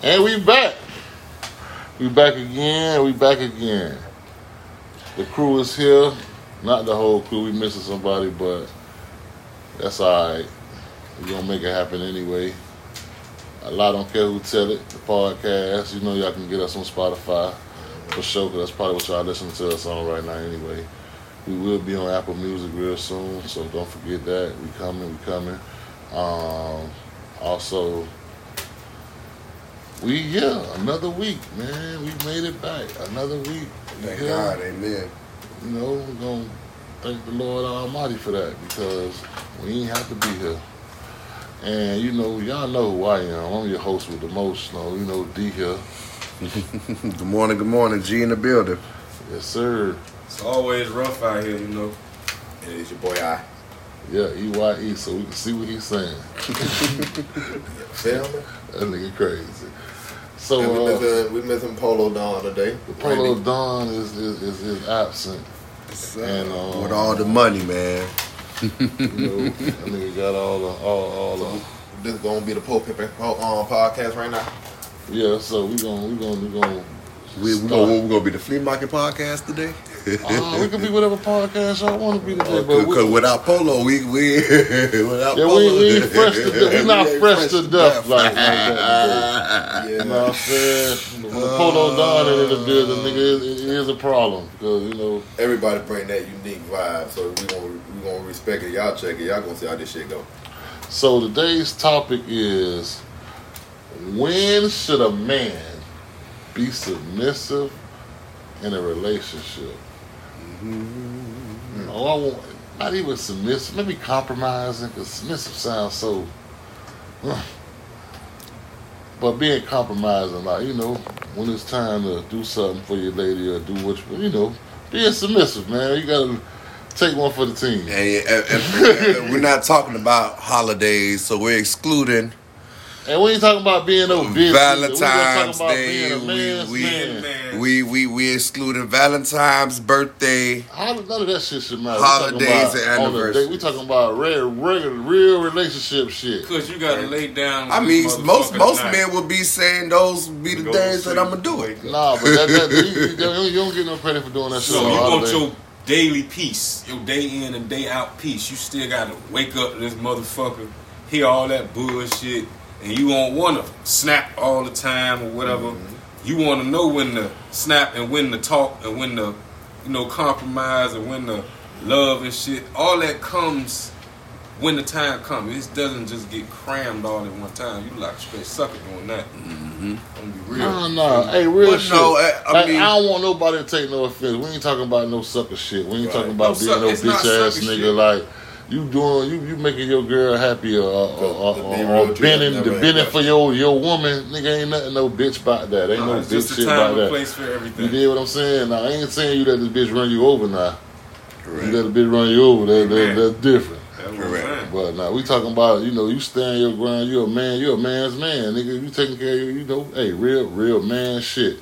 And we back. We back again. We back again. The crew is here. Not the whole crew. We missing somebody, but that's all right. We gonna make it happen anyway. A lot don't care who tell it. The podcast, you know, y'all can get us on Spotify for sure. Cause that's probably what y'all listening to us on right now anyway. We will be on Apple Music real soon, so don't forget that. We coming. We coming. Um, also, we yeah, another week, man. We made it back. Another week. We Thank here. God, amen. You know, we're gonna thank the Lord Almighty for that because we ain't have to be here. And you know, y'all know who I am. I'm your host with the most. You know, you know D here. Good morning, good morning. G in the building. Yes, sir. It's always rough out here, you know. And it's your boy I. Yeah, EYE, so we can see what he's saying. Feel me? That nigga crazy. And we So uh, missing we missing Polo Don today. the Polo Don is is, is, is absent. And, uh, um, with all the money, man. You know, that nigga got all the all all the This is gonna be the Pope Pimpin' um, podcast right now. yeah. So we gonna we gonna we gonna. We, we, gonna, we gonna be the flea market podcast today. Ah, we can be whatever podcast y'all want to be today, but we, Because without Polo, we we without Yeah, Polo, we, we ain't fresh to death. We not ain't fresh to death like, like that. Yeah, You know what I'm saying? When the Polo Don in the building, nigga, it, it is a problem because you know. everybody bring that unique vibe, so we gonna we gonna respect it. Y'all check it. Y'all gonna see how this shit go. So today's topic is when should a man be submissive in a relationship? Mm-hmm. Oh, I want not even submissive, maybe compromising because submissive sounds so. Uh, but being compromising, like you know, when it's time to do something for your lady or do what you, you know, being submissive, man. You gotta take one for the team. And- and- and we're not talking about holidays, so we're excluding And we ain't talking about being no bitch. either. We just Valentine's talking about Day. being a We man's we, man. Man. we we we excluding Valentine's birthday. How, none of that shit should matter. We Holidays talking and the anniversaries. We talking about real, regular, real relationship shit. Cause you gotta lay down. I mean, most most tonight. men would be saying those be the Go days that. I'm gonna do it. Nah, but that, that you, you, don't- get no credit for doing that shit. So you a want your daily peace, your day in and day out peace. You still gotta wake up to this motherfucker, hear all that bullshit, and you don't wanna snap all the time or whatever. You wanna know when to snap and when to talk and when to, you know, compromise and when to love and shit. All that comes when the time comes. It doesn't just get crammed all at one time. You like straight sucker doing that. Mm-hmm. I'm gonna be real. No, no. Hey, real But shit. no, I- I like, mean- I don't want nobody to take no offense. We ain't talking about no sucker shit. We ain't Right. talking about No being suck- no bitch ass nigga. shit. Like you doing, you you making your girl happy or or, or, To be or, real or bending the uh, uh, uh, never bending for your your woman. Nigga ain't nothing no bitch about that. Ain't No, no bitch shit about and that. place for You everything. did what I'm saying. Now I ain't saying you let this bitch run you over now. You Correct. let a bitch run you over. That, that, Amen. that's different. That's what I'm Correct. But now we talking about, you know, you stand your ground, you a man, you a man's man, nigga. You taking care of you, you know, hey, real, real man shit.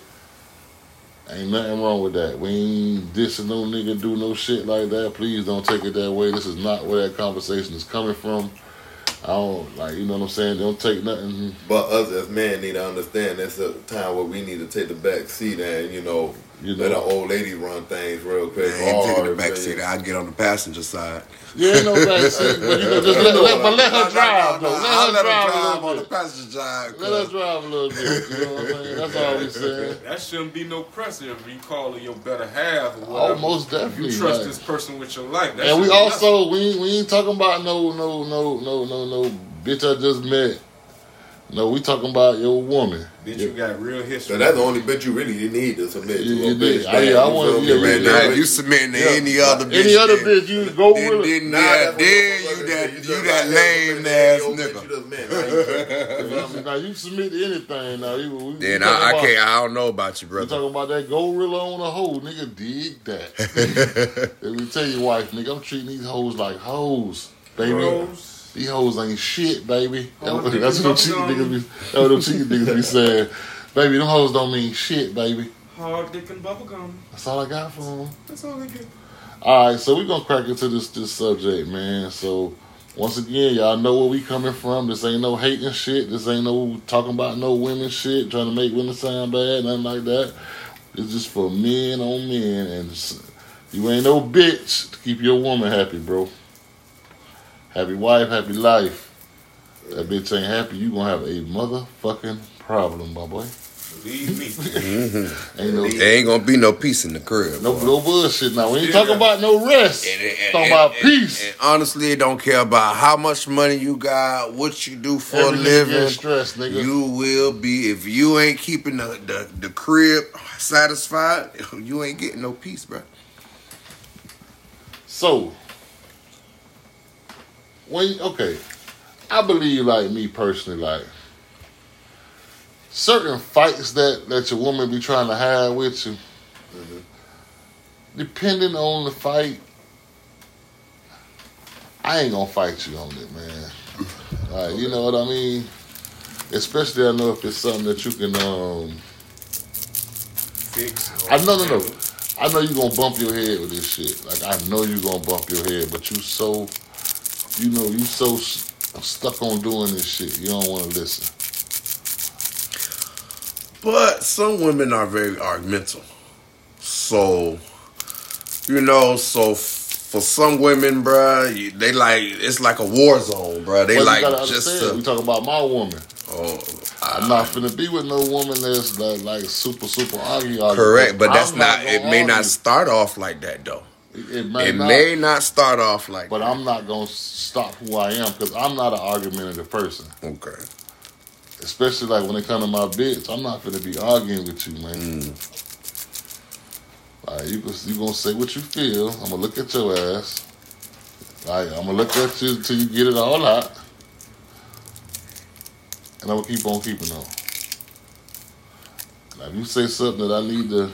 Ain't nothing wrong with that. We ain't dissing no nigga do no shit like that. Please don't take it that way. This is not where that conversation is coming from. I don't like, you know what I'm saying? Don't take nothing. But us as men need to understand that's a time where we need to take the back seat and you know You let an old lady run things real quick. I ain't taking the hard, back man. seat. I get on the passenger side. you ain't no back seat, but you know, just let, let, but let her No, no, drive no, though. Let I'll her let drive her drive on the passenger side. Let her drive a little bit. You know what I'm saying? That's all we saying. That shouldn't be no pressure if you call her your better half or Oh, most If definitely. you trust like- this person with your life. That And we should be also we ain't, we ain't talking about no no no no no no bitch I just met. No, we talking about your woman. nothing. Bitch, you got real history. So that's the only bitch you really need to submit to. You- you bitch. I- man. yeah, I You wanna- feel me? yeah, Man, now if you submitting to Yeah. any other bitch, Any other then- bitch, you go then, with it. then, Nah, yeah, that's then you saying. that just you like that that lame bitch, ass nigga. You. Now you- You know, now you submit to anything. Now you. We, Then we I, I about- can't. I don't know about you, We brother. talking about that gorilla on a hoe, nigga. Dig that. Let me tell you, wife, nigga, I'm treating these hoes like hoes, baby. Rose. These hoes ain't shit, baby. Oh, That- that's what them cheating niggas be. That's what them cheating niggas be saying. Baby, them hoes don't mean shit, baby. Hard dick and bubblegum. That's all I got for them. That's all they get. All right, so we're gonna crack into this this subject, man. So Once again, y'all know where we coming from. This ain't no hating shit. This ain't no talking about no women shit, trying to make women sound bad, nothing like that. It's just for men on men, and you ain't no bitch to keep your woman happy, bro. Happy wife, happy life. That bitch ain't happy, you gonna have a motherfucking problem, my boy. Believe me. Ain't no There ain't gonna be no peace in the crib. no, no bullshit now. We ain't Yeah. talking about no rest. And- and- talking and- about and- peace. And honestly, it don't care about how much money you got, what you do for Every a living. getting stressed, nigga. You will be if you ain't keeping the, the, the crib satisfied. You ain't getting no peace, bro. So, when okay, I believe like me personally, like certain fights that that your woman be trying to have with you, depending on the fight, I ain't gonna fight you on it, man. Like you know what I mean. Especially I know if it's something that you can um Fix. I no no no. I know you gonna bump your head with this shit. Like I know you gonna bump your head, but you so, you know, you so stuck on doing this shit. You don't want to listen. But some women are very argumental. So, you know, so for some women, bruh, they like it's like a war zone, bruh. They like just we to, talking about my woman. oh, I'm not finna be with no woman that's like, like super super argue. correct, but that's I'm not. It may not start off like that though. It may It not. may not start off like But that. I'm not gonna stop who I am because I'm not an argumentative person. okay. Especially like when it comes to my bitch, I'm not gonna be arguing with you, man. Mm. Like you, you gonna say what you feel. I'm gonna look at your ass. Like I'm gonna look at you until you get it all out, and I'm gonna keep on keeping on. Now, if you say something that I need to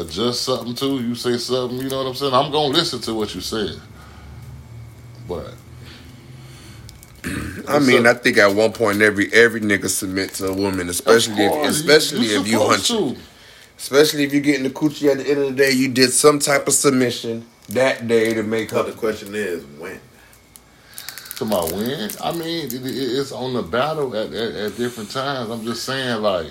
adjust something to, you say something. You know what I'm saying? I'm gonna listen to what you said, but I mean, I think at one point every every nigga submit to a woman, especially if, Of course, especially if you supposed to. especially if you get in the coochie at the end of the day, you did some type of submission that day to make But her. the question is when. To my win, I mean, it, it, it's on the battle at, at, at different times. I'm just saying, like,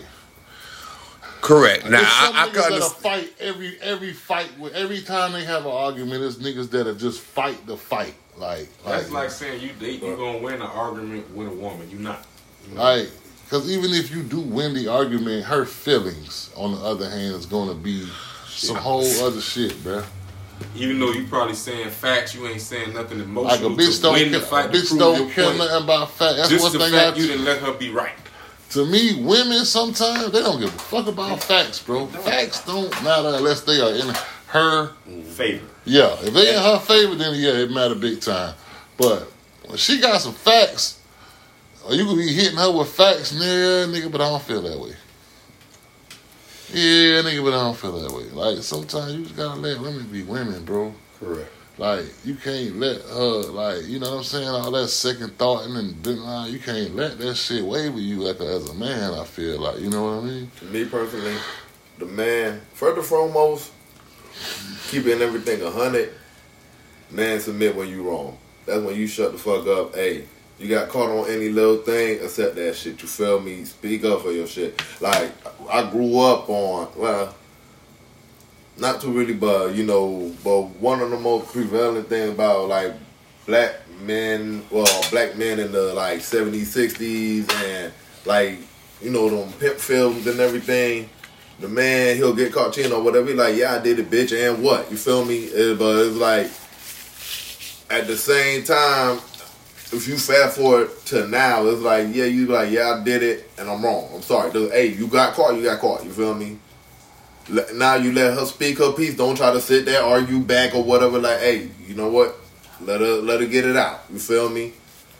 Correct. Now some I, I niggas can that'll understand. fight every every fight. with Every time they have an argument, it's niggas that'll just fight the fight. Like, That's like, like saying you date, you gonna win an argument with a woman. You not. like, because even if you do win the argument, her feelings, on the other hand, is gonna be some whole other shit, bro. Even though you probably saying facts, you ain't saying nothing Like emotional a bitch to don't, win the fight a bitch don't your care point. nothing about facts. That's Just one the thing fact I. you didn't let her be right. To me, women sometimes they don't give a fuck about facts, bro. Facts don't matter unless they are in her Favor. Yeah, if they in her favor, then yeah, it matter big time. But when she got some facts, or you could be hitting her with facts, nigga, nigga, but I don't feel that way. Yeah, nigga, but I don't feel that way. Like sometimes you just gotta let women be women, bro. Correct. Like you can't let her, like you know what I'm saying, all that second thought and then uh, you can't let that shit waver you like as a man. I feel like you know what I mean. To me personally, the man, first and foremost, keeping everything a hundred. Man, submit when you wrong. That's when you shut the fuck up. Hey, you got caught on any little thing, accept that shit. You feel me? Speak up for your shit. Like I grew up on well, not too really, but you know, but one of the most prevalent thing about like black men, well, black men in the like seventies, sixties, and like you know them pimp films and everything. The man he'll get caught cheating or whatever. He like, yeah, I did it, bitch, and what? You feel me? It- but it's like at the same time, if you fast forward to now, it's like, yeah, you like, yeah, I did it, and I'm wrong. I'm sorry. Hey, you got caught. You got caught. You feel me? Now you let her speak her piece. Don't try to sit there argue back or whatever. Like, hey, you know what? Let her let her get it out. You feel me?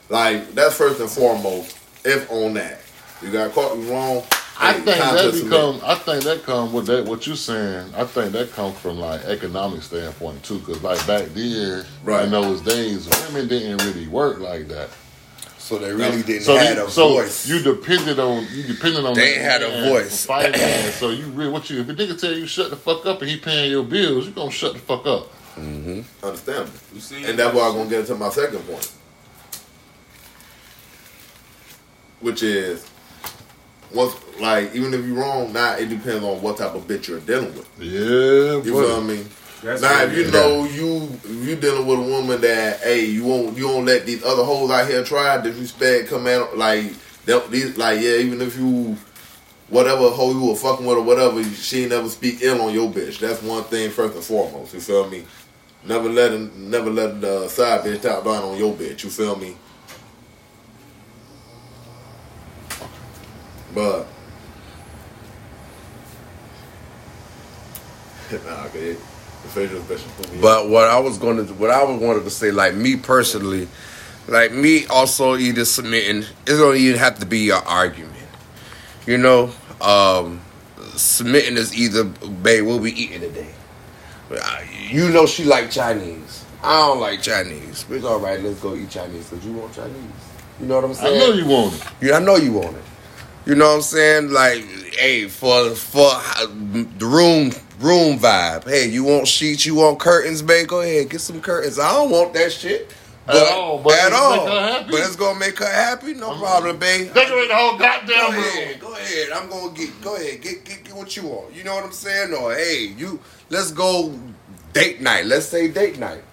Like that's first and foremost. If on that, you got caught. You wrong. I hey, think that become. I think that come with that. What you saying? I think that comes from like economic standpoint too. Because like back then, Right. in those days, women didn't really work like that. So they really didn't so had you, a so voice. You depended on you depended on they had a voice. So you really what you if a nigga tell you shut the fuck up and he paying your bills, you gonna shut the fuck up. Mm-hmm. Understand? You see, and that's why I'm gonna get into my second point, which is once like even if you're wrong, now it depends on what type of bitch you're dealing with. Yeah, you know what I mean. That's now, if you know you you dealing with a woman that hey you won't you won't let these other hoes out here try disrespect come out like that these like yeah even if you whatever hoe you were fucking with or whatever she ain't never speak ill on your bitch. That's one thing first and foremost you feel me? Never let him never let the side bitch talk down on your bitch you feel me? But nah, okay. The facial expression But what I was going to, what I wanted to say, like me personally, like me also either submitting, it don't even have to be your argument. You know, um, submitting is either, babe, what we eating today? You know she like Chinese. I don't like Chinese. But it's all right. Let's go eat Chinese because you want Chinese. You know what I'm saying? I know you want it. Yeah, I know you want it. You know what I'm saying? Like, hey, for for uh, the room room vibe. Hey, you want sheets? You want curtains, babe? Go ahead, get some curtains. I don't want that shit. At all, but at it's all. make her happy. But it's gonna make her happy. No problem, babe. Decorate the whole Go goddamn room. ahead, go ahead. I'm gonna get. Go ahead, get, get get what you want. You know what I'm saying? Or hey, you let's go date night. Let's say date night.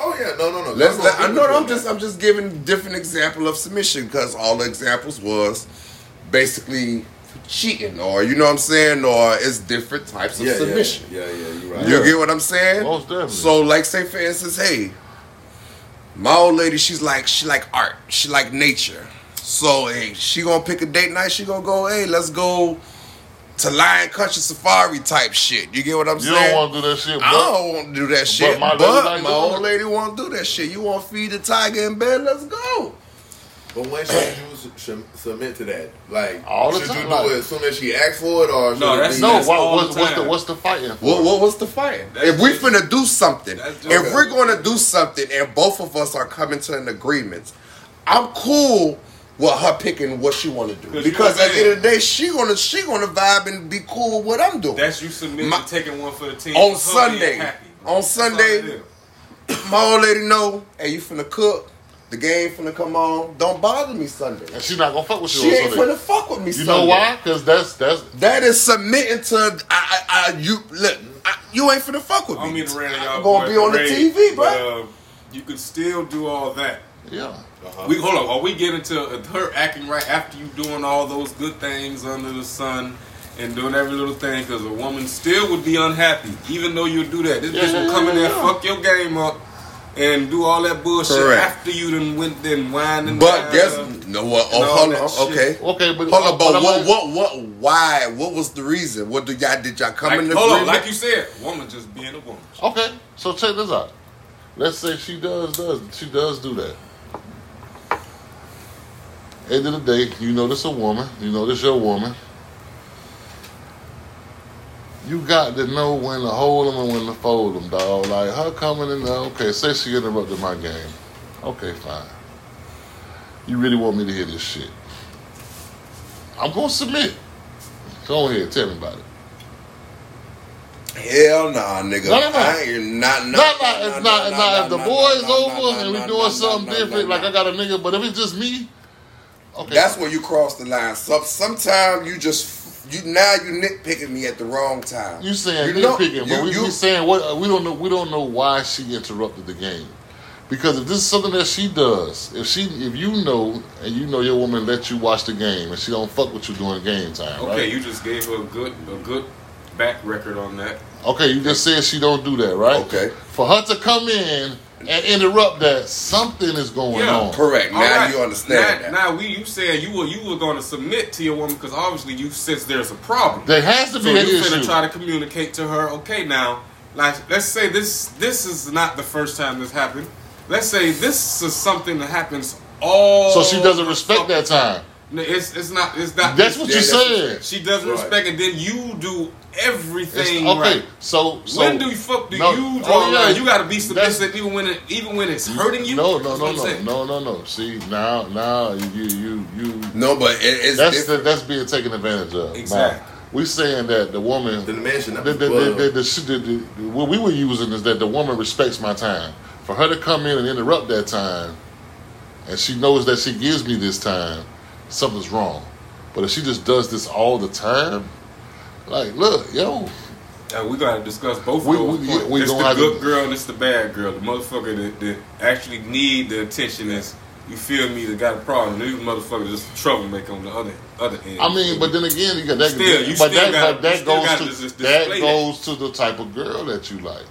Oh yeah, no, no, no. Let's. I'm Let, I know. I'm just. I'm just giving different example of submission because all the examples was basically cheating, or you know what I'm saying, or it's different types of yeah, submission. Yeah, yeah, yeah, you're right. You Yeah. get what I'm saying? Most definitely. So, like, say for instance, hey, my old lady, she's like, she like art, she like nature. So, hey, she gonna pick a date night. She gonna go, hey, let's go to Lion Country Safari type shit. You get what I'm You saying? You don't want to do that shit, I don't want to do that shit, my but lady my, old lady want to do that shit. You want to feed the tiger in bed? Let's go. But when should you su- su- submit to that? Like, All the should time, you like- do it as soon as she asks for it, or No, that's be- no. That's What, what's, the what's the time. what's the fighting? What, what what's the fight? That's If we just- finna do something, That's just- if we're gonna do something, and both of us are coming to an agreement, I'm cool with her picking what she want to do 'Cause because at the end of the day, she gonna she gonna vibe and be cool with what I'm doing. That's you submitting My- to taking one for the team On for her being Sunday. happy. On Sunday. My old lady know, hey, you finna cook, the game finna come on. Don't bother me Sunday. And she not gonna fuck with you. She on ain't Sunday. finna fuck with me. You Sunday. know why? Because that's that's That is submitting to I, I, I you look. I, you ain't finna fuck with I don't me. mean to rain on y'all. I'm gonna boy be on the TV, bro. but, uh, you could still do all that. yeah. Uh-huh. We hold on. Are we getting to uh, her acting right after you doing all those good things under the sun and doing every little thing? Because a woman still would be unhappy, even though you do that. This Yeah, bitch will yeah, come in there, yeah. fuck your game up, and do all that bullshit Correct. after you done went then whine and But dine, guess uh, no what? Oh, all hold on. Okay. Okay, but Hold on, but I'm what, like- what, what, why? What was the reason? What did y'all, did y'all come Like, in hold on, like you said, woman just being a woman. Okay, so check this out. Let's say she does does she does do that. End of the day, you know this a woman. You know this your woman. You got to know when to hold them and when to fold them, dog. Like her coming in there. Okay, say she interrupted my game. Okay, fine. You really want me to hear this shit? I'm gonna submit. Go ahead, tell me about it. Hell nah, nigga. No, no, no. I ain't not, Not not, it's not if the boy's over and we doing something different. Like I got a nigga, but if it's just me, okay. That's where you cross the line. So sometimes you just you now you nitpicking me at the wrong time. you saying You know- nitpicking, but you- we, you- we saying what uh, we don't know. We don't know why she interrupted the game. Because if this is something that she does, if she, if you know, and you know your woman let you watch the game, and she don't fuck with you during game time, Okay, right? you just gave her a good a good back record on that. Okay, you just said she don't do that, right? Okay. For her to come in and interrupt that, something is going Yeah, on. Correct. Now All right. you understand now, that. Now we you said you were you were going to submit to your woman because obviously you sense there's a problem. There has to so be an you finna issue. try to communicate to her. Okay, now like let's say this this is not the first time this happened. Let's say this is something that happens all. so she doesn't respect that time. No, It's it's not it's not. That's what Yeah, you that's what said. She doesn't Right. respect it. Then you do It's, everything okay, right. so, so when do you fuck do No, you oh, draw a yeah, line? You got to be that's- submissive even when it even when it's hurting you. No, no, no, no, no, no, no. See now, now you, you, you. No, but it, it's That's different. that's being taken advantage of. Exactly. Now, we saying that the woman, The man should not the, be the, the, bugged. the, the, the- what we were using is that the woman respects my time. For her to come in and interrupt that time, and she knows that she gives me this time, something's wrong. But if she just does this all the time, like, look, yo, Uh, we gotta discuss both We- of those we- points. we it's the good to- girl and it's the bad girl. The motherfucker that, that actually need the attention is you feel me that got a problem. These motherfuckers just troublemaker on the other other end. I mean, but then again, you got that. Still, you but still that, gotta- that goes to that. goes to the type of girl that you like.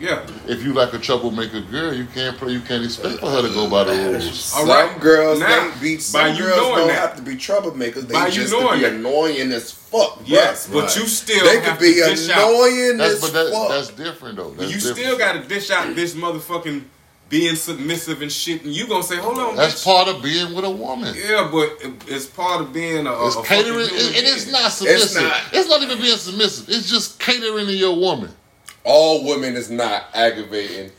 Yeah. If you like a troublemaker girl, you can't play. You can't expect for her to go by the rules. All Some right, girls now, they be by some you girls don't that- have to be troublemakers. They By you just to knowing be that. annoying as fuck. bruh. Yes, but you still They could be to dish out. annoying That's as but that, fuck. that's different though. That's you different. still got to dish out this motherfucking being submissive and shit, and you gonna say, "Hold on, That's bitch. part of being with a woman. Yeah, but it's part of being a, a It's a catering. It, it is not submissive. not. It's not even being submissive. It's just catering to your woman. All women is not aggravating.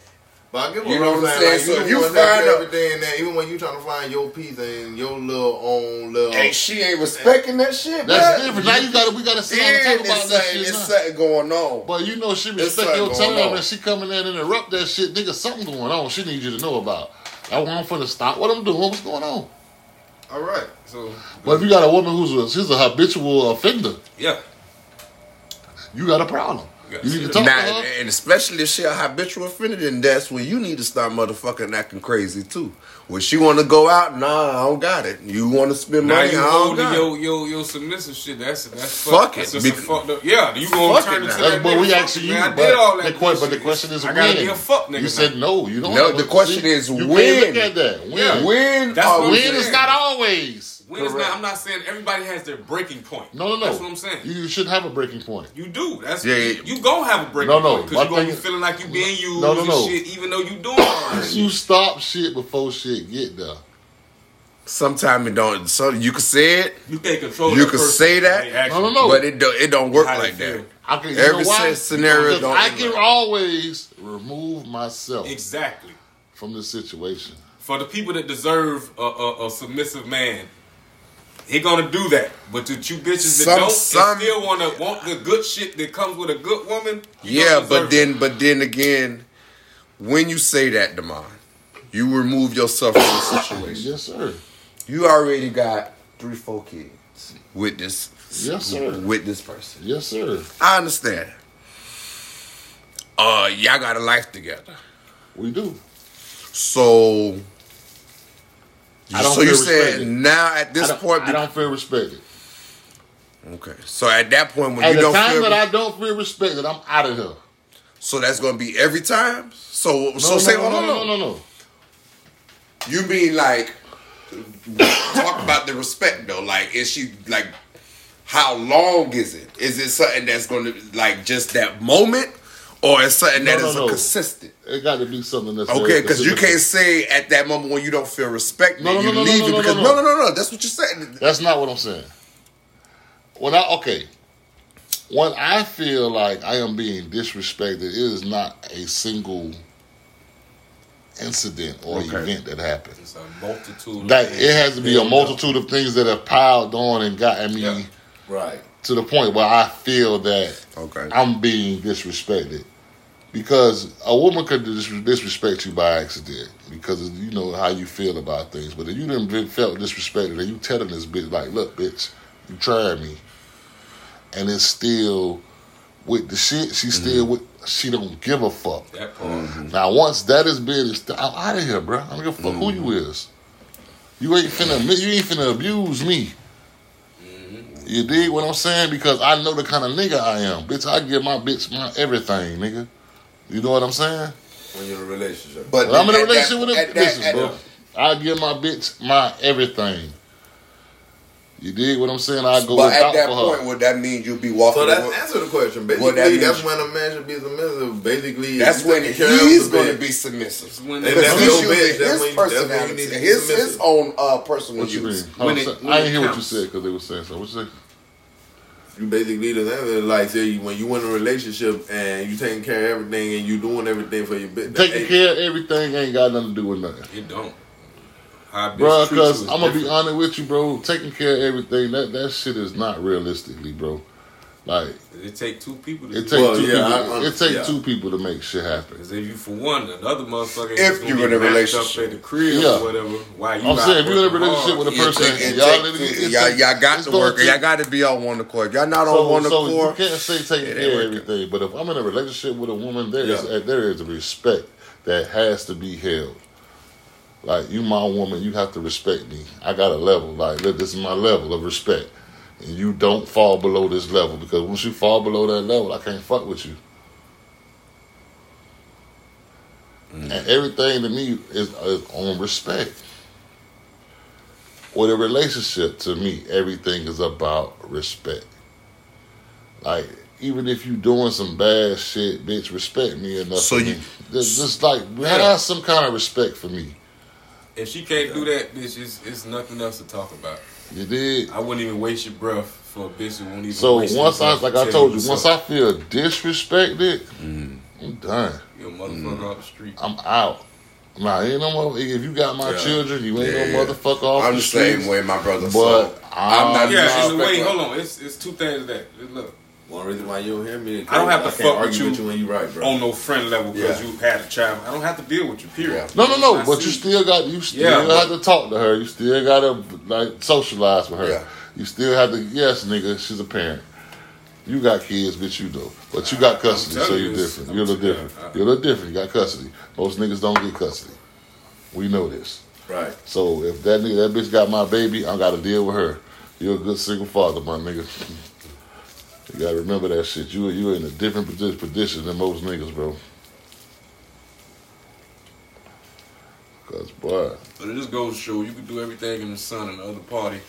But I get what You know what I'm saying. saying? Like, So you, you the one that find everything in there, even when you trying to find your piece and your little own little. Hey, she ain't respecting that shit. That's bruh. different. Now you got to we got to sit down and talk about it's that something, shit. it's now. something going on. But you know she There's respect your something going time on. and she coming in and interrupt that shit. Nigga, something going on. She needs you to know about. I want for to stop what I'm doing. What's going on? All right, so But if you got a woman who's a she's a habitual offender, yeah, you got a problem. Yeah, You need to talk Nah, to her. and especially if she a habitual offender, then that's when you need to start motherfucking acting crazy too. When she want to go out, nah, I don't got it. You want to spend now money, you I don't holding got your, it. your your submissive shit. That's that's Fuck That's it, just a because- fucked up. Yeah, you gonna Fuck turn it into that. But we fuck asking you, man. I but did all that. the, que- but the question is I when. gotta be a fuck nigga. you now. said no. You don't. No, the question see, is you when. Can't look at that. When? Yeah. When That's are what I'm we- When is not always. When is Correct. not, I'm not saying everybody has their breaking point. No, no, no. That's what I'm saying. You, you shouldn't have a breaking point. You do. That's Yeah, you, yeah. you gonna have a breaking No, no, point because you gonna be feeling like you being used No, no, no. shit, even though you doing all. You stop shit before shit get there. Sometimes it don't. So you can say it, You can't control. You that could person. say that. No, no, no. but it don't. It don't work like that. I can, you Every know scenario don't I can like- always remove myself Exactly. from the situation. For the people that deserve a, a, a submissive man, he gonna do that. But to you bitches that Some- don't some- and still wanna want the good shit that comes with a good woman, Yeah, but then, it. but then again, when you say that, Demond, you remove yourself from the situation. Yes, sir. You already got three, four kids with this. Yes, sir. With this person, Yes, sir. I understand. Uh, y'all got a life together, We do. so. I don't so you saying now at this don't, point? I don't feel respected. okay, so at that point when At you the don't time feel, that I don't feel respected, I'm out of here. so that's gonna be every time. So No, so no, say no, no, no, no, no. You mean like talk about the respect though? Like is she like how long is it? Is it something that's gonna like just that moment? Or is something No, that no, is no. consistent? It got to be something that's Okay, because you can't say at that moment when you don't feel respected, No, no, you no, no, leave no, it no, because no, no, no. no, no, no. That's what you're saying. That's not what I'm saying. When I okay, when I feel like I am being disrespected, it is not a single incident or Okay. event that happened. It's a multitude. That things it has to be a build up. multitude of things that have piled on and gotten me Yeah. Right. To the point where I feel that Okay. I'm being disrespected. Because a woman could dis- disrespect you by accident because of, you know how you feel about things. But if you done been felt disrespected and you telling this bitch like, "Look, bitch, you tried me," and it's still with the shit, she mm-hmm. still with she don't give a fuck. That part. Mm-hmm. Now once that is been, I'm out of here, bro. I don't give a fuck who you mm-hmm. is. You ain't finna you ain't finna abuse me. You dig what I'm saying? Because I know the kind of nigga I am. Bitch, I give my bitch my everything, nigga. You know what I'm saying? When you're in a relationship. But Well, I'm in a at that- relationship with a at that- bro. I give my bitch my everything. You dig what I'm saying? I go But at that point, her. would that mean you'll be walking? So that's away- answer the question. Well, that Basically, means- that's when a man should be submissive. Basically, That's when taking care of he's going to be submissive. When And that's he's your bitch. his That's when- when you personality, need to be his his own uh, personal What you use. mean? When it- when I didn't hear what you said because they were saying something. What you say? You basically the answer, like say when you in a relationship and you taking care of everything and you doing everything for your bitch. Taking care of everything ain't got nothing to do with nothing. It don't. How Bro, because I'm gonna be honest with you, bro. Taking care of everything that that shit is not realistically, bro. Like It take two people to it take Well, two yeah, people. I- I- it take yeah. two people to make shit happen. Because if you for one, another motherfucker If you're in a relationship. at the crib Yeah. or whatever. While you I'm saying if you're in a relationship hard, with a person, take- y'all, take- literally- it y'all, take- y'all got it's to gonna work. take- Y'all got to be on one accord. Y'all not on So, one so you can't say taking care of everything, but if I'm in a relationship with a woman, there is Yeah. there is a respect that has to be held. Like you, my woman, you have to respect me. I got a level. Like look, this is my level of respect, and you don't fall below this level because once you fall below that level, I can't fuck with you. Mm. And everything to me is, is on respect. With a relationship, to me, everything is about respect. Like, even if you doing some bad shit, bitch, respect me enough. So you- me. just, just like have some kind of respect for me. If she can't do that, bitch, it's, it's nothing else to talk about. You did. I wouldn't even waste your breath for a bitch who won't even So waste once your I, like I told you, once up. I feel disrespected, Mm. I'm done. You a motherfucker off the street. I'm out. Nah, ain't no more. If you got my Yeah. children, you ain't Yeah. no motherfucker off I'm the the same streets. way, my brother. But so I'm not. I'm Yeah, not- in the way, hold on. It's it's two things that look One reason why you don't hear me. I don't have to fuck with you with you when you right, bro. on no friend level because Yeah. you had a child. I don't have to deal with you. Period. Yeah. No, no, no. I But see. you still got you still Yeah, have to talk to her. You still got to like socialize with her. Yeah. You still have to. Yes, nigga, she's a parent. You got kids, bitch. You do, but you got custody, so you you're different. You're a little different. you. You're a little different. You got custody. Most niggas don't get custody. We know this. Right. So if that nigga, that bitch got my baby, I got to deal with her. You're a good single father, my nigga. You gotta remember that shit. You you in a different position than most niggas, bro. Cause boy, But it just goes to show you can do everything in the sun and the other party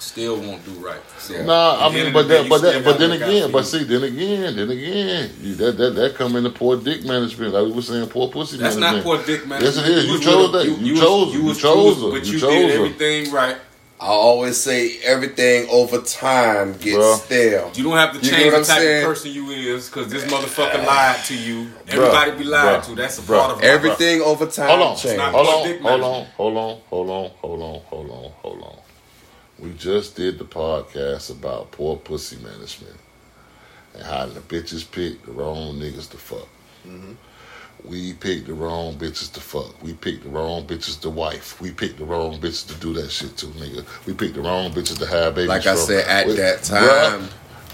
still won't do right. So, Nah, I mean, but of the day, that, but that, but then again, but see, then again, then again, you, that that that come into poor dick management. Like we were saying, poor pussy That's management. not poor dick man. Yes, it is. You was chose that. You was- chose. You You chose, her. but You you, chose did her. everything right. I always say everything over time gets Bruh. stale. You don't have to change the type saying? of person you is because this motherfucker lied to you. Everybody be lied Bruh. to. That's a Bruh. part of life. Everything over time Hold on, change. hold on, hold on, hold on, hold on, hold on, hold on, hold on. We just did the podcast about poor pussy management and how the bitches pick the wrong niggas to fuck. Mm-hmm. We picked the wrong bitches to fuck. We picked the wrong bitches to wife. We picked the wrong bitches to do that shit to, nigga. We picked the wrong bitches to have babies. Like I from. said, at We- that time,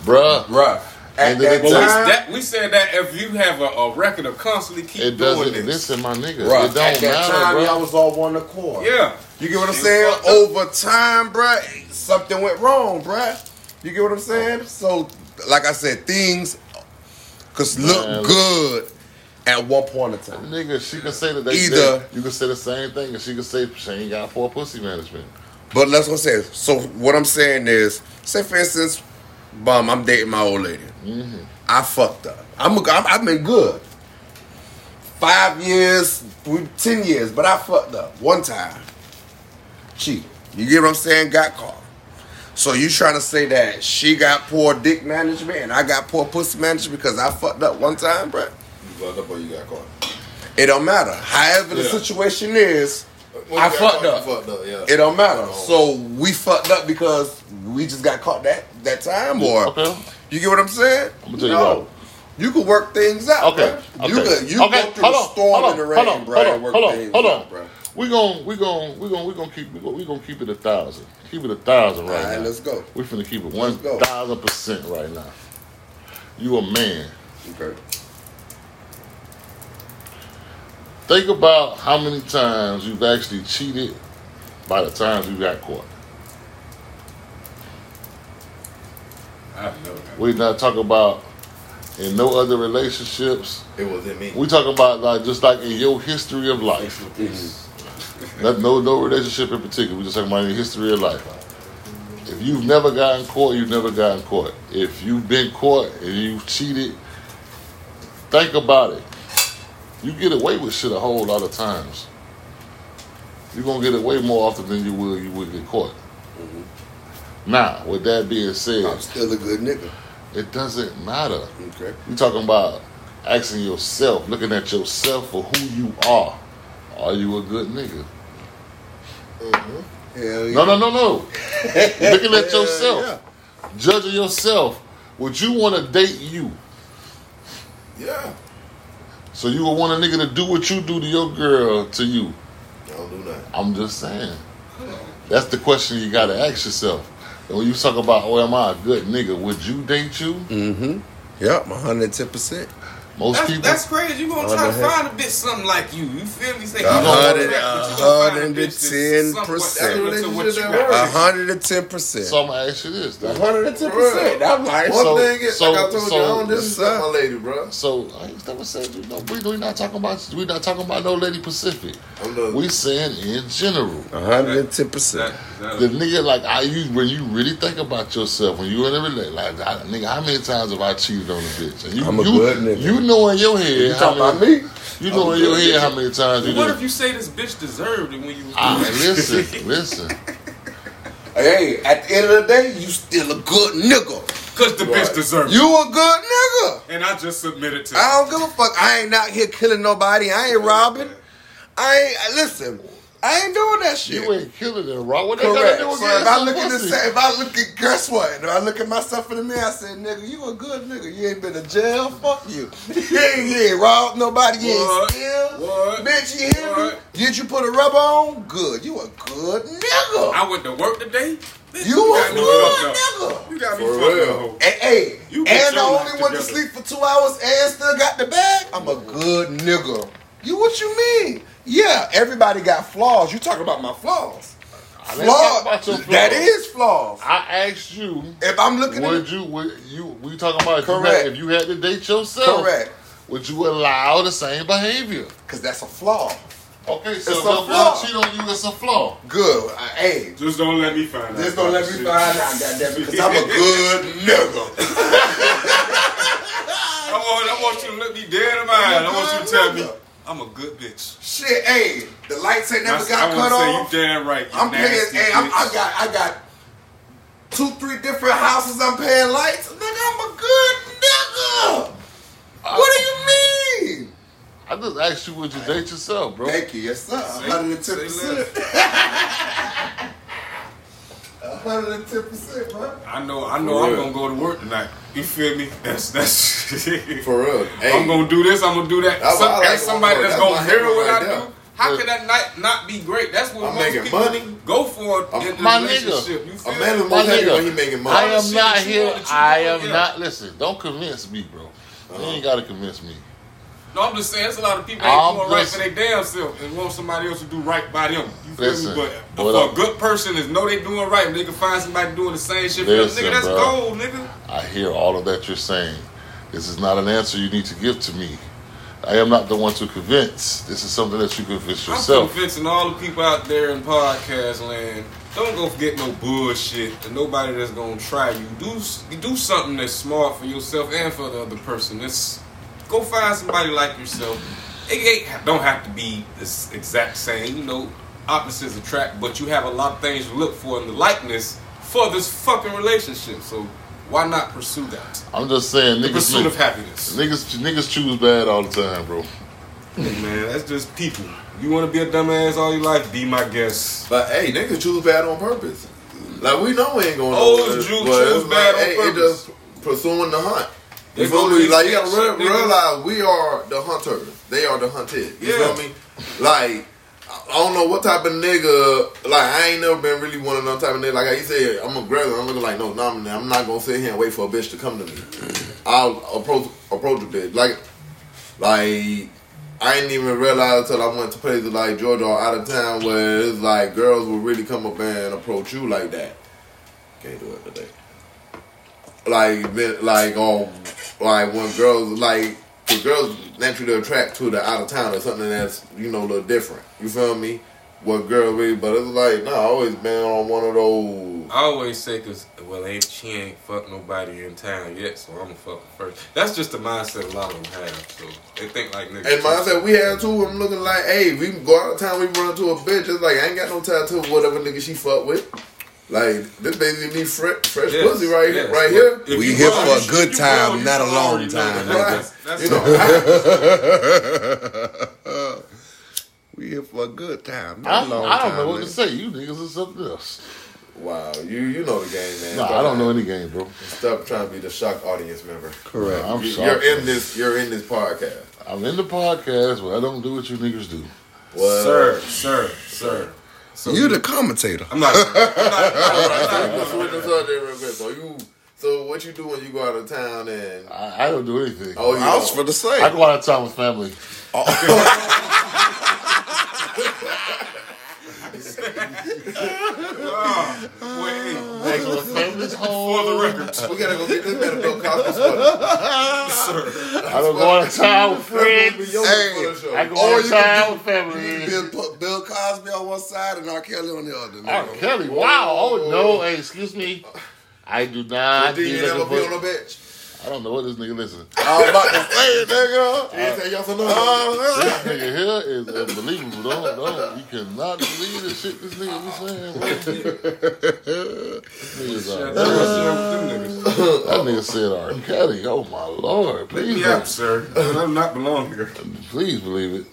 bruh, bruh, bruh. At And that then But we, time, that, we said that if you have a, a record of constantly keep it doing doesn't. this, Listen, my nigga, bruh, it don't at that matter, time, bruh. y'all was all one accord. yeah, You get what I'm saying? Over time, bruh, something went wrong, bruh. You get what I'm saying? So, like I said, things could look Man, good at one point in time. Nigga, she can say that they Either- you can say the same thing, and she can say she ain't got poor pussy management. But let's go say. So what I'm saying is, say for instance, bum, I'm dating my old lady. Mm-hmm. I fucked up. I'm, I'm I've been good. Five years, ten years, but I fucked up one time. Cheated. You get what I'm saying? Got caught. So you trying to say that she got poor dick management and I got poor pussy management because I fucked up one time, bruh? You fucked up or you got caught. It don't matter. However the Yeah. situation is, When I fucked up. Fucked up, yeah. It don't matter. So we fucked up because we just got caught that that time, or Okay. you get what I'm saying? I'ma tell you no, what. you could work things out. Okay. bruh. you okay. could you okay. go through hold the on, storm hold and the on, rain, hold on, bro, hold on, work hold on, things hold out, on. bro. We gon' we gon' we gon' we gon' keep we gon' we gonna keep it a thousand. Keep it a thousand right All right, now. let's go. We finna keep it one Let's thousand percent right now. You a man. Okay. Think about how many times you've actually cheated by the times you got caught. I know that. We not talking about in no other relationships. It wasn't me. We talking about like just like in your history of life. Thanks for peace. Not, no, no relationship in particular. We're just talking about the history of life. If you've never gotten caught, you've never gotten caught. If you've been caught and you've cheated, think about it. You get away with shit a whole lot of times. You're gonna get away more often than you will you would get caught. Mm-hmm. Now, with that being said, I'm still a good nigga. it doesn't matter. Okay. You talking about asking yourself, looking at yourself for who you are. Are you a good nigga? Mm-hmm. Hell yeah. No, no, no, no. Looking at yourself, yeah. judging yourself Would you want to date you? Yeah. So you would want a nigga to do what you do to your girl to you? I don't do that. I'm just saying. That's the question you gotta ask yourself. And when you talk about, oh, am I a good nigga? Would you date you? Mm-hmm. Yep, 110%. Most That's, people. that's crazy. You gonna try to Underhand. find a bitch something like you. You feel me? Say, A you gonna hundred- attract, but you a gonna find a hundred bitch that's and somewhat ten percent. similar to what you That got. works. 110%. so I'm gonna ask you this. then. 110%. I'm like, One So- thing is, so- like I told so- you, I don't disrespect my lady, bro. So I ain't never said you know we we not talking about we not talking about no Lady Pacific. I'm the, We saying in general. 110%. That- that- The nigga like I you when you really think about yourself when you in a relationship like I, nigga how many times have I cheated on a bitch and you I'm a you, good nigga. you know in your head You how talking about me? you know I'm in a your head how many times you What did if you say this bitch deserved it when you ah, doing listen listen Hey, at the end of the day, you still a good nigga. Cause the Right. bitch deserved it. You a good nigga. And I just submitted to I don't give a fuck. I ain't out here killing nobody. I ain't robbing. I ain't listen. I ain't doing that shit. you ain't killing it right what they Correct. gotta do So if I some look at pussy? this, if I look at guess what? If I look at myself in the mirror, I say, nigga, you a good nigga. You ain't been to jail. Fuck you. You ain't, you ain't robbed nobody. You ain't What? steal. What? Bitch, you hear me? Did you put a rubber on? Good. You a good nigga. I went to work today. Bitch, You a good nigga. You got me For fucked real. up. Hey, hey, You and the your only life one to sleep for two hours and still got the bag. I'm a good nigga. You what you mean? Yeah, everybody got flaws. You talking about my flaws? I didn't talk Flaws. about your flaws. That is flaws. I asked you If I'm looking would at you would you we talking about if you, Correct. had, if you had to date yourself correct, would you allow the same behavior because that's a flaw. okay so It's a your girl flaw. cheat on you it's a flaw Good. Uh, hey, Just don't let me find out. just don't let me Shit. find out, goddamn, because I'm a good nigga. I want, I want you to look me dead in my eyes. I want you to tell me I'm a good bitch. Shit, hey, the lights ain't never That's- got I cut off. say you damn right. You I'm paying. nasty Hey, I'm, I got I got two, three different houses. I'm paying lights. Nigga, I'm a good nigga. Uh, what do you mean? I just asked you would you date yourself bro Thank you, yes sir. 110 percent. 110 percent, bro. I know. I know. For I'm real. gonna go to work tonight. You feel me? That's that's. for real. Hey, I'm gonna do this. I'm gonna do that. That's Some, I like as somebody going that's gonna hear my what I right there. do. How can that night not be great? That's what I'm most making people money. go for I'm- in the My nigga. relationship. You a feel man me? is My most happy nigga, when he making money. I am not here. want, that you I am not. Listen, don't convince me, bro. You uh-huh. ain't gotta convince me. No, I'm just saying, there's a lot of people I'm ain't doing right for their damn self and want somebody else to do right by them. You feel Listen, me? But for a good person is know they doing right and they can find somebody doing the same shit for them. Listen, Nigga, that's bro. gold, nigga. I hear all of that you're saying. This is not an answer you need to give to me. I am not the one to convince. This is something that you convince I'm yourself. convincing all the people out there in podcast land. Don't go forget no bullshit and nobody that's gonna try you. Do do something that's smart for yourself and for the other person. It's go find somebody like yourself. It ain't, don't have to be this exact same. You know, opposites attract, but you have a lot of things to look for in the likeness for this fucking relationship. So why not pursue that? I'm just saying, The niggas, pursuit of niggas, happiness. niggas, niggas choose bad all the time, bro. Hey, man, that's just people. You want to be a dumbass all your life? Be my guest. But hey, niggas choose bad on purpose. Like we know we ain't going Oh, nowhere, it's Jew- choose bad like, on hey, purpose. It just pursuing the hunt. You feel me? Like you gotta re- realize we are the hunters. They are the hunted. You Yeah. feel me? Like I don't know what type of nigga. Like I ain't never been really one of them type of nigga. Like you said, I'm a aggressive. I'm looking like no, no, I'm I'm not gonna sit here and wait for a bitch to come to me. I'll approach approach a bitch. Like like I didn't even realize until I went to places like Georgia or out of town where it's like girls will really come up and approach you like that. Can't do it today. Like, like, um, like when girls like, the girls naturally attract to the out of town or something that's you know a little different. You feel me? What girl really? But it's like, no, I always been on one of those. I always say, cause well, ain't she ain't fuck nobody in town yet, so I'm gonna fuck first. That's just the mindset a lot of them have. So they think like niggas. And mindset we have too. I'm looking like, hey, we go out of town, we run into a bitch. It's like I ain't got no to whatever nigga she fuck with. Like this baby need fresh, fresh Yes, pussy right yes. here, right here. We here for a good time, you not a long already time, that. nigga. That's, that's You know, we here for a good time. I, Not a long I don't time, know what to say. You niggas is something else. Wow, you you know the game, man. Nah, I don't know any game, bro. Stop trying to be the shock audience member. Correct. I'm you, You're in this. You're in this podcast. I'm in the podcast, but I don't do what you niggas do. Well, Sir, sir, sir. So you the commentator. I'm not. I'm not, I'm not, I'm I'm gonna not, switch this up there real quick. So you, so what you do when you go out of town and I, I don't do anything. oh, you I was for the same. I go out of town with family. Wait, oh. Hey, so the family's home. for the record, we gotta go get this man a Bill Cosby sweater. sir. I don't go out of town with gonna friends. Hey, for the show. I go Or out of you can town do- with family. Bill, put Bill Cosby on one side and R. Kelly on the other. R. nigga. Kelly, wow. Oh, no. Hey, excuse me. I do not. Did be you never looking be for- on the bench? I don't know what this nigga listen. I was about to say it, nigga. You didn't say yes or no. Uh, This nigga here is unbelievable. Don't, don't. You cannot believe the shit this nigga be saying, bro. This nigga's Shut uh, up, them niggas. That nigga said R. Kelly. Oh my lord. Please, me don't- sir. I do not belong here. please believe it.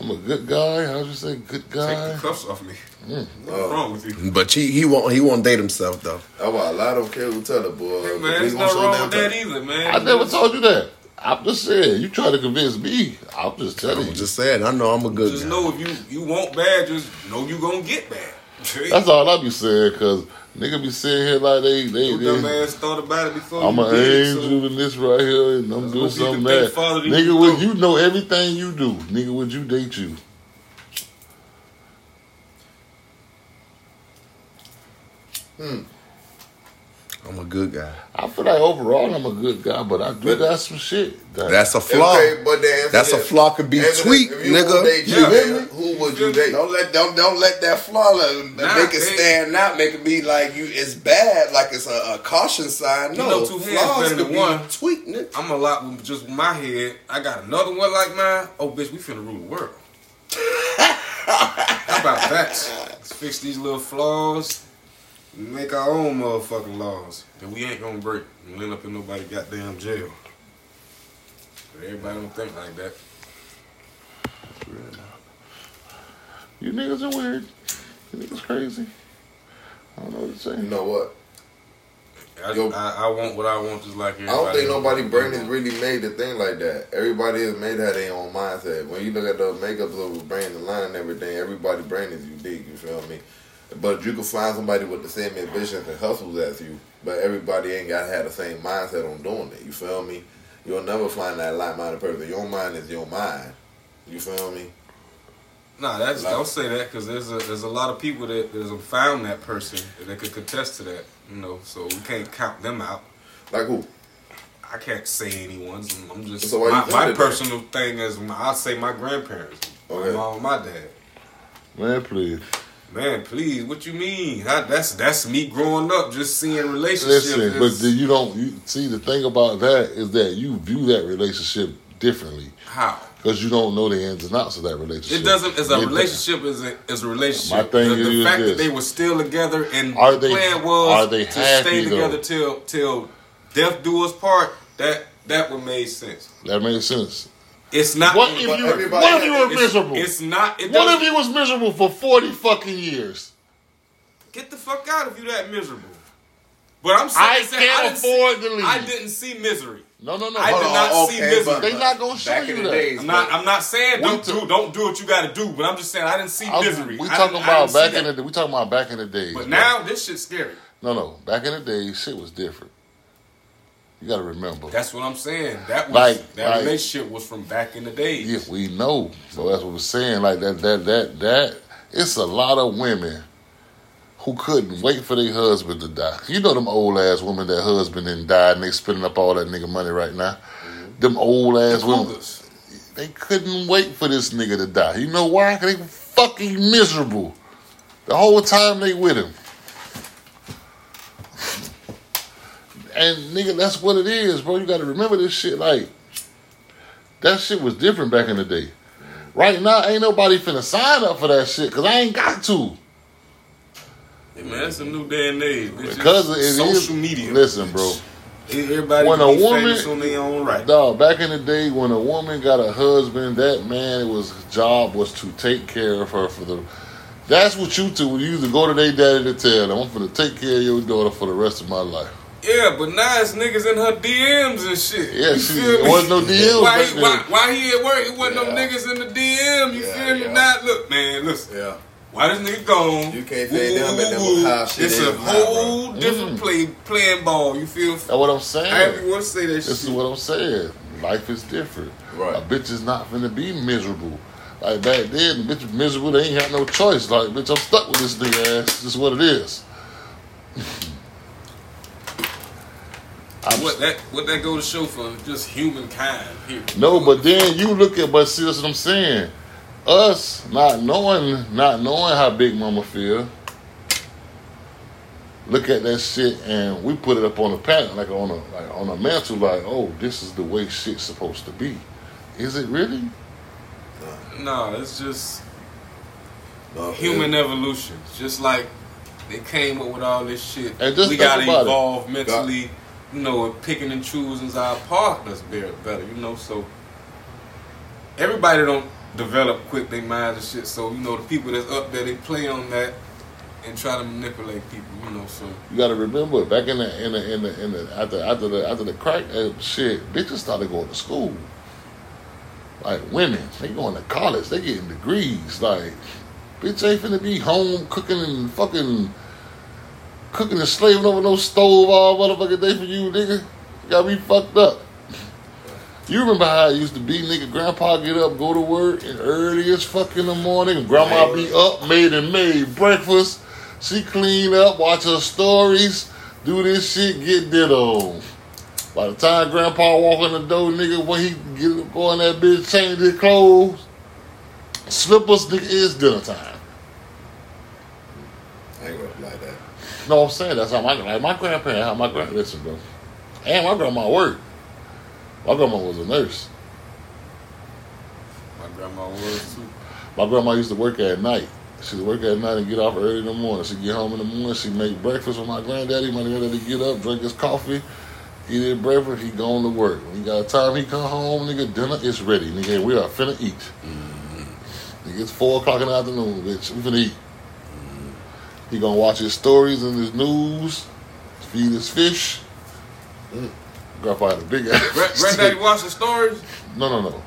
I'm a good guy. How'd you say good guy? Take guy? the cuffs off me. Mm. What's wrong with you? but he he won't he won't date himself though. That's why a lot of them care who tell the boy. Hey, we man, there's gonna no show wrong with that either, man. I never told you that. I'm just saying. You try to convince me. I'm just telling I'm you. just saying. I know I'm a good guy. Just guy. know if you you want bad, just know you gonna get bad. That's all I be saying. Cause nigga be sitting here like they they. Your dumb ass thought about it before I'm an did it, so- angel in this right here, and I'm doing something that. Nigga, you would know. you know everything you do? Nigga, would you date you? Hmm. I'm a good guy. I feel like overall I'm a good guy, but I do got some shit. That, That's a flaw. Okay, but the answer That's a flaw could be answer tweaked, if you nigga. would Date you, man, who would you date? Don't let don't don't let that flaw let, Nah, make it hey. stand out, make it be like you it's bad, like it's a, a caution sign. You No, know two heads flaws better could than be one. tweaked, nigga. I'm a lot with just my head. I got another one like mine. Oh, bitch, we finna rule the world. How about that? Let's fix these little flaws. Make our own motherfucking laws that we ain't gonna break and end up in nobody goddamn jail. But everybody don't think like that. you niggas are weird. You niggas crazy. I don't know what to say. You know what? I, Yo. I, I want what I want just like everybody. I don't think nobody brain Brandon really made the thing like that. Everybody has made that their own mindset. When you look at the makeup of Brandon line and everything, everybody brain is unique. You feel me? But you can find somebody with the same ambitions and hustles as you, but everybody ain't got to have the same mindset on doing it. You feel me? You'll never find that like-minded person. Your mind is your mind. You feel me? Nah, that's Like- don't say that because there's a there's a lot of people that that have found that person and that could contest to that. You know, so we can't count them out. Like who? I can't say anyone's. I'm just So my, my personal thing is my, I'll say my grandparents, Okay. my mom, my dad. Man, please. Man, please, what you mean? That, that's that's me growing up, just seeing relationships. Listen, but then you don't you see the thing about that is that you view that relationship differently how because you don't know the ins and outs of that relationship. it doesn't. As a relationship, is a is a relationship. My thing the, the is fact this. that they were still together and Are the they- plan was are they to stay together though? till till death do us part. That that would make sense. That makes sense. It's not. What if you? What if you were it's, miserable? It's not. It What if you was miserable for forty fucking years? Get the fuck out if you that miserable. But I'm saying, I can't didn't afford see, to leave. I didn't see misery. No, no, no. I Hold did on. not see misery. They're not gonna show back you in that. days, I'm not. I'm not saying don't do don't do what you got to do. But I'm just saying I didn't see I was- misery. we I talking didn't- I about didn't back in that. the we talking about back in the days. But bro. now this shit's scary. no, no. Back in the day, shit was different. You got to remember. That's what I'm saying. That was Like- that like- relationship was from back in the days. Yeah, we know. So that's what we're saying. Like that, that, that, that. It's a lot of women who couldn't wait for their husband to die. You know them old ass women that husband didn't die and they spending up all that nigga money right now. Mm-hmm. Them old ass The women, they couldn't wait for this nigga to die. You know why? 'Cause they fucking miserable the whole time they with him. And nigga, that's what it is, bro. You got to remember this shit. Like that shit was different back in the day. Right now, ain't nobody finna sign up for that shit because I ain't got to. Hey, man, it's a new day and age. Bitch. Because it is- social media. Listen, bro. Everybody When a woman- on their own right. Dog, back in the day when a woman got a husband, that man was job was to take care of her for the That's what you two you used to go to their daddy to tell them, I'm gonna take care of your daughter for the rest of my life. Yeah, but now it's niggas in her DMs and shit. Yeah, You she- feel it me? wasn't no DMs Why, he, why, why he at work? It wasn't no niggas in the DM. You Yeah, feel me? yeah. Now look, man, listen. Yeah. Why this nigga gone? You can't say them and them how shit It's a whole bro. different Mm. play playing ball. You feel? That's what I'm saying. I saying. want to say that This shit. is what I'm saying. Life is different. Right. A bitch is not finna be miserable. Like back then, the bitch was miserable. They ain't had no choice. Like, bitch, I'm stuck with this nigga ass. This is what it is. I'm what that what that go to show for just humankind. Here. No, but then you look at, but see, that's what I'm saying. Us not knowing, not knowing how Big Mama feel. Look at that shit, and we put it up on a panel, like on a like on a mantle, like, oh, this is the way shit's supposed to be. Is it really? No, it's just No, human it- evolution. Just like they came up with all this shit. And just we gotta about it. evolve mentally. You know, picking and choosing our partners better. You know, so everybody don't develop quick their minds and shit. So you know, the people that's up there, they play on that and try to manipulate people. You know, so You got to remember, back in the in the in the, in the after after the after the crack shit, bitches started going to school. Like women, they going to college, they getting degrees. Like, bitch ain't finna be home cooking and fucking cooking and slaving over no stove all motherfucking day for you, nigga. You got me fucked up. You remember how I used to be, nigga? Grandpa get up, go to work, and early as fuck in the morning. and Grandma be up, made and made breakfast. She clean up, watch her stories, do this shit, get ditto. By the time Grandpa walk in the door, nigga, when he get go in that bitch, change his clothes, slippers, nigga, it's dinner time. I ain't gonna like that. No, I'm saying that's how my like my grandparents, how my grand listen, bro. And my grandma worked. My grandma was a nurse. my grandma was too. My grandma used to work at night. She'd work at night and get off early in the morning. She'd get home in the morning. She'd make breakfast with my granddaddy. My granddaddy get up, drink his coffee, eat his breakfast. He going to work. When he got time, he come home. Nigga, dinner is ready. Nigga, we are finna eat. Mm-hmm. Nigga, it's four o'clock in the afternoon, bitch. We finna eat. He gonna watch his stories and his news, feed his fish. Grandpa had a big ass. Gra- Granddaddy watching stories. No, no, no.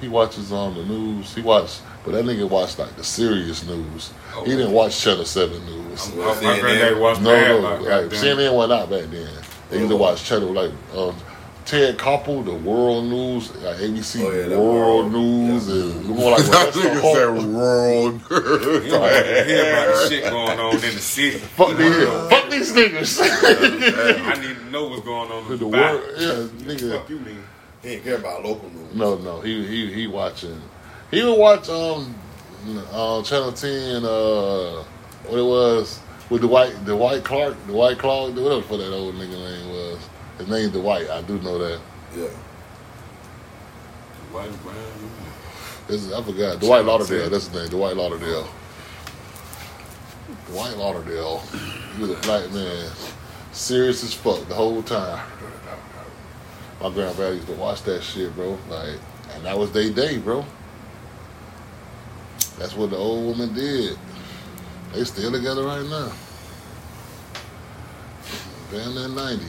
He watches on the news. He watched, but that nigga watched like the serious news. Oh. He didn't watch Channel Seven News. My, Well, my granddaddy watched no, no, Like, like. CNN went out back then. They used to watch Channel like um, Ted Koppel, the World News, like ABC Oh, yeah, that World World, News, and more like That well, that's nigga said world. You don't have to hear about the shit going on in the city. Fuck these, fuck these niggas. I need to know what's going on in the the world, world. yeah, nigga. Fuck you, nigga. He ain't care about local news. No, no, he he he watching. He would watch um uh, Channel Ten. Uh, what it was with the white the white Clark the white Clark whatever for that old nigga name was. His name Dwight. I do know that. Yeah. White, brown, This, I forgot Dwight 10. Lauderdale. That's his name. Dwight Lauderdale. Dwight Lauderdale. He was a black man, serious as fuck the whole time. My grandpa used to watch that shit, bro. Like, and that was their day, bro. That's what the old woman did. They still together right now. Damn near 90.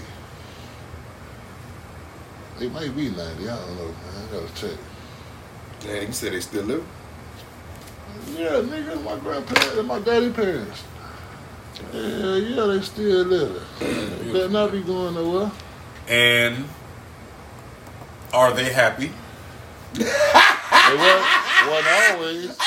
They might be 90. I don't know, man. I gotta check. Damn, you said they still live? Yeah, nigga, my grandparents and my daddy parents. Yeah, yeah, they still living. They not be going nowhere. And are they happy? They wasn't, wasn't always.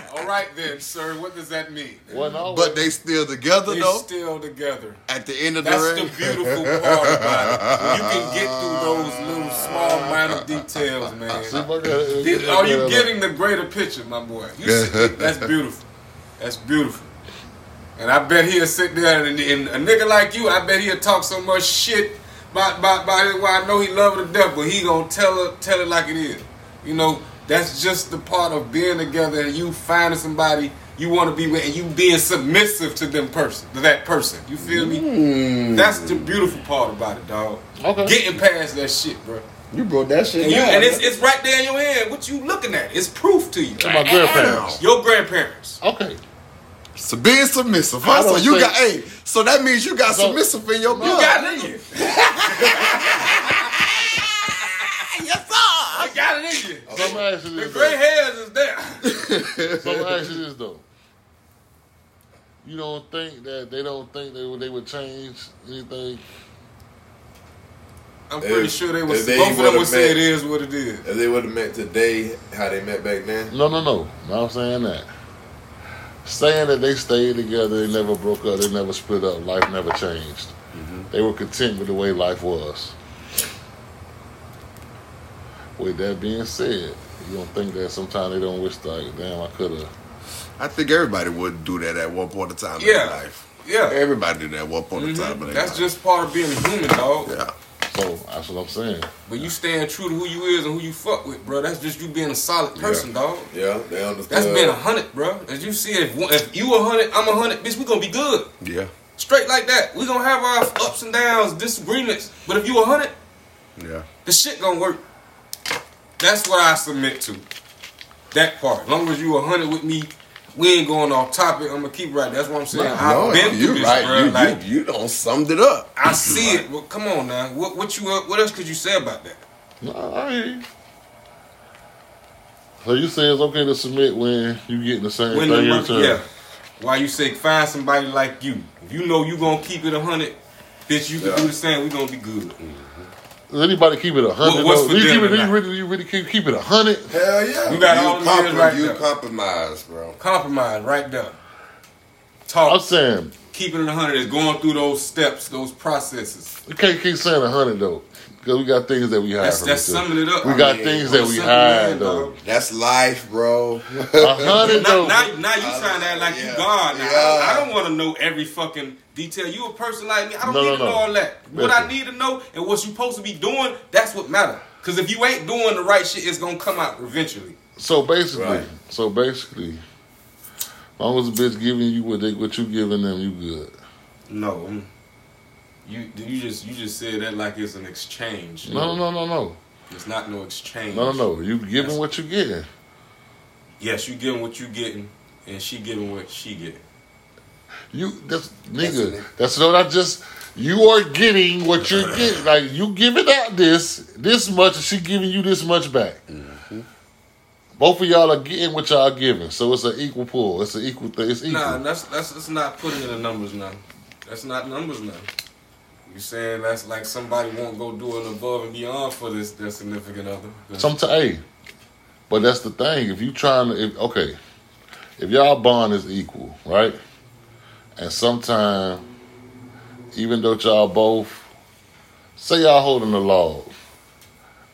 Wasn't always. All right then, sir. What does that mean? Wasn't always. But they still together They're though. still together. At the end of That's the day, That's the beautiful part about it. You can get through those little small minor details, man. my God, Did- Are you uh, getting the greater picture, my boy? You that's beautiful. That's beautiful. And I bet he'll sit there and, and a nigga like you, I bet he'll talk so much shit about about, about it. Why I know he love her to death, but he gonna tell her tell it like it is. You know, that's just the part of being together and you finding somebody you want to be with and you being submissive to them person, to that person. You feel me? Mm. That's the beautiful part about it, dog. Okay. Getting past that shit, bro. You brought that shit And, you, and it's, it's right there in your hand. What you looking at? It's proof to you. To my grandparents. Your grandparents. Okay. so being submissive. Huh? So you think- got hey. So that means you got So- submissive in your blood. You got it in you. Yes, sir. I got it in you. So I'm gonna ask you The gray though. hairs is there. So I'm gonna ask you this though. You don't think that they don't think they would they would change anything? I'm pretty If- sure they would. they Both of them would've say met- it is what it is. If they would have met today, how they met back then, No, no, no. No, I'm saying that. Saying that they stayed together, they never broke up, they never split up, life never changed. Mm-hmm. They were content with the way life was. With that being said, you don't think that sometimes they don't wish like, damn, I could have. I think everybody would do that at one point in time in Yeah. their life. Yeah. Everybody did that at one point in time in Mhm. their That's life. just part of being a human, dog. yeah. So that's what I'm saying. But you staying true to who you is and who you fuck with, bro. That's just you being a solid person, dog. yeah, they understood. That's being a hundred, bro. As you see, if if you a hundred, I'm a hundred, bitch, we gonna be good. Yeah. Straight like that. We gonna have our ups and downs, disagreements. But if you a hundred, Yeah. the shit gonna work. That's what I submit to. That part. As long as you a hundred with me, we ain't going off topic. I'm gonna keep right. That's what I'm saying. I've no, been you through this, right. bro. You, like you you don't summed it up. I see it. Well, come on now. What what you uh, what else could you say about that? No, I hear you. So you say it's okay to submit when you getting the same When thing the in return? yeah. Why you say find somebody like you? If you know you gonna keep it a hundred, bitch, you can Yeah. do the same. We gonna be good. Does anybody keep it a hundred? What- what's though? for Do you, them keep it, you really, you really keep, keep it a hundred? Hell yeah. You got you all them years right you there. compromise, bro. Compromise right there. I'm Talk. saying Keeping it a hundred is going through those steps, those processes. we can't keep saying a hundred though, because we got things that we hide That's that's summing it up. We I got mean, things I'm that we simple hide man, though. That's life, bro. A hundred Now, though. now, now you trying to act like Yeah. you God. Now, I, Yeah. I don't want to know every fucking detail. You a person like me. I don't No, need no, to no. know all that. What I need to know and what you supposed to be doing, that's what matter. Because if you ain't doing the right shit, it's going to come out eventually. So basically, Right. so basically, as long as a bitch giving you what they what you giving them, you good. No. You you just you just said that like it's an exchange. No, no, no, no, It's not no exchange. no, no, no. You giving That's- what you getting. Yes, you giving what you getting, and she giving what she getting. You that's nigga. That's what I just. You are getting what you're getting. Like you giving out this this much, and she giving you this much back. Both of y'all are getting what y'all giving, so it's an equal pull. It's an equal thing. It's equal. Nah, that's that's that's not putting in the numbers now. That's not numbers now. You saying that's like somebody won't go do an above and beyond for this their significant other. Sometimes, hey, but that's the thing. If you trying to, if, okay, if y'all bond is equal, right? And sometimes, even though y'all both, say y'all holding the log,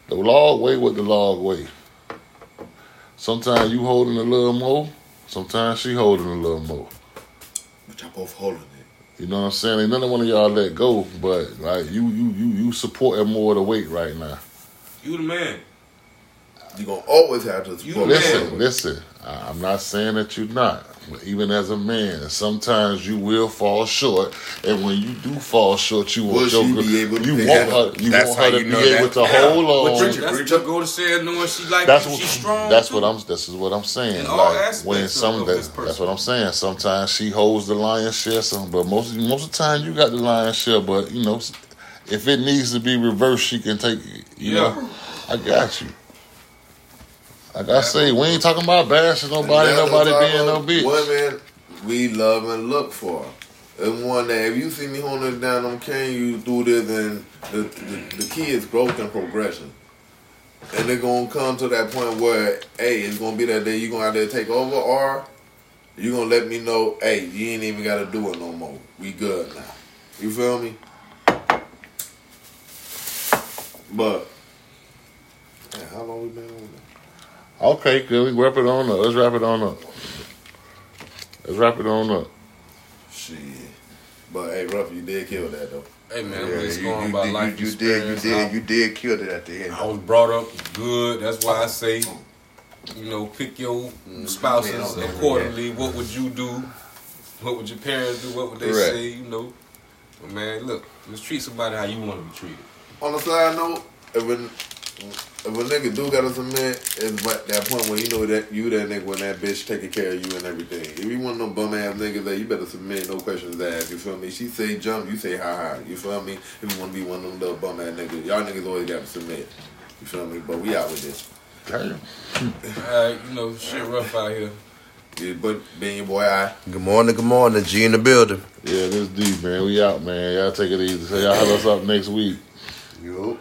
the log weigh what the log weigh. Sometimes you holding a little more. Sometimes she holding a little more. But y'all both holding it. You know what I'm saying? Ain't none of one of y'all let go, but like you, you, you, you supporting more of the weight right now. you the man. You gonna always have to You support man. Listen, listen. I- I'm not saying that you're not, but even as a man, sometimes you will fall short, and when you do fall short, you Will want your she girl, be able to you pick want that her, you That's want how her to you be know able that- to Yeah, hold but on. you- That's what go to say knowing she like That's what she's strong. that's too. what I'm. This is what I'm saying. In Like aspects when some of that, this that's what I'm saying. Sometimes she holds the lion's share, some, but most most of the time you got the lion's share. But you know, if it needs to be reversed, she can take it. You Yeah. know, I got you. Like I say, we ain't talking about bashing nobody, nobody being no bitch. Women we love and look for. And one that if you see me holding it down, I'm carrying you through this, and the, the the key is growth and progression. And they're gonna come to that point where, hey, it's gonna be that day you gonna have to take over or you gonna let me know, hey, you ain't even gotta do it no more. We good now. You feel me? But man, how long we been on that? Okay, good. We wrap it on up. Let's wrap it on up. Let's wrap it on up. Shit. But hey, Ruff, you did kill that though. Hey man, I'm Yeah, just you, going you by did, life you, you did, you experience. did, you did kill it at the end. I was brought up good. That's why I say, mm. you know, pick your spouses Yeah. accordingly. What would you do? What would your parents do? What would they Correct. say? You know, but man, look, let's treat somebody how you want to be treated. On a side note, if a, if a nigga do gotta submit, it's but that point when you know that you that nigga when that bitch taking care of you and everything. If you want no bum ass niggas that you better submit, no questions asked. You feel me? She say jump, you say hi hi. You feel me? If you wanna be one of them little bum ass niggas, y'all niggas always gotta submit. You feel me? But we out with this. Damn. Alright, you know, shit rough out here. Yeah, but being your boy, I. Good morning, good morning. G in the building. Yeah, this deep, man. We out, man. Y'all take it easy. So y'all hit us up next week. Yup.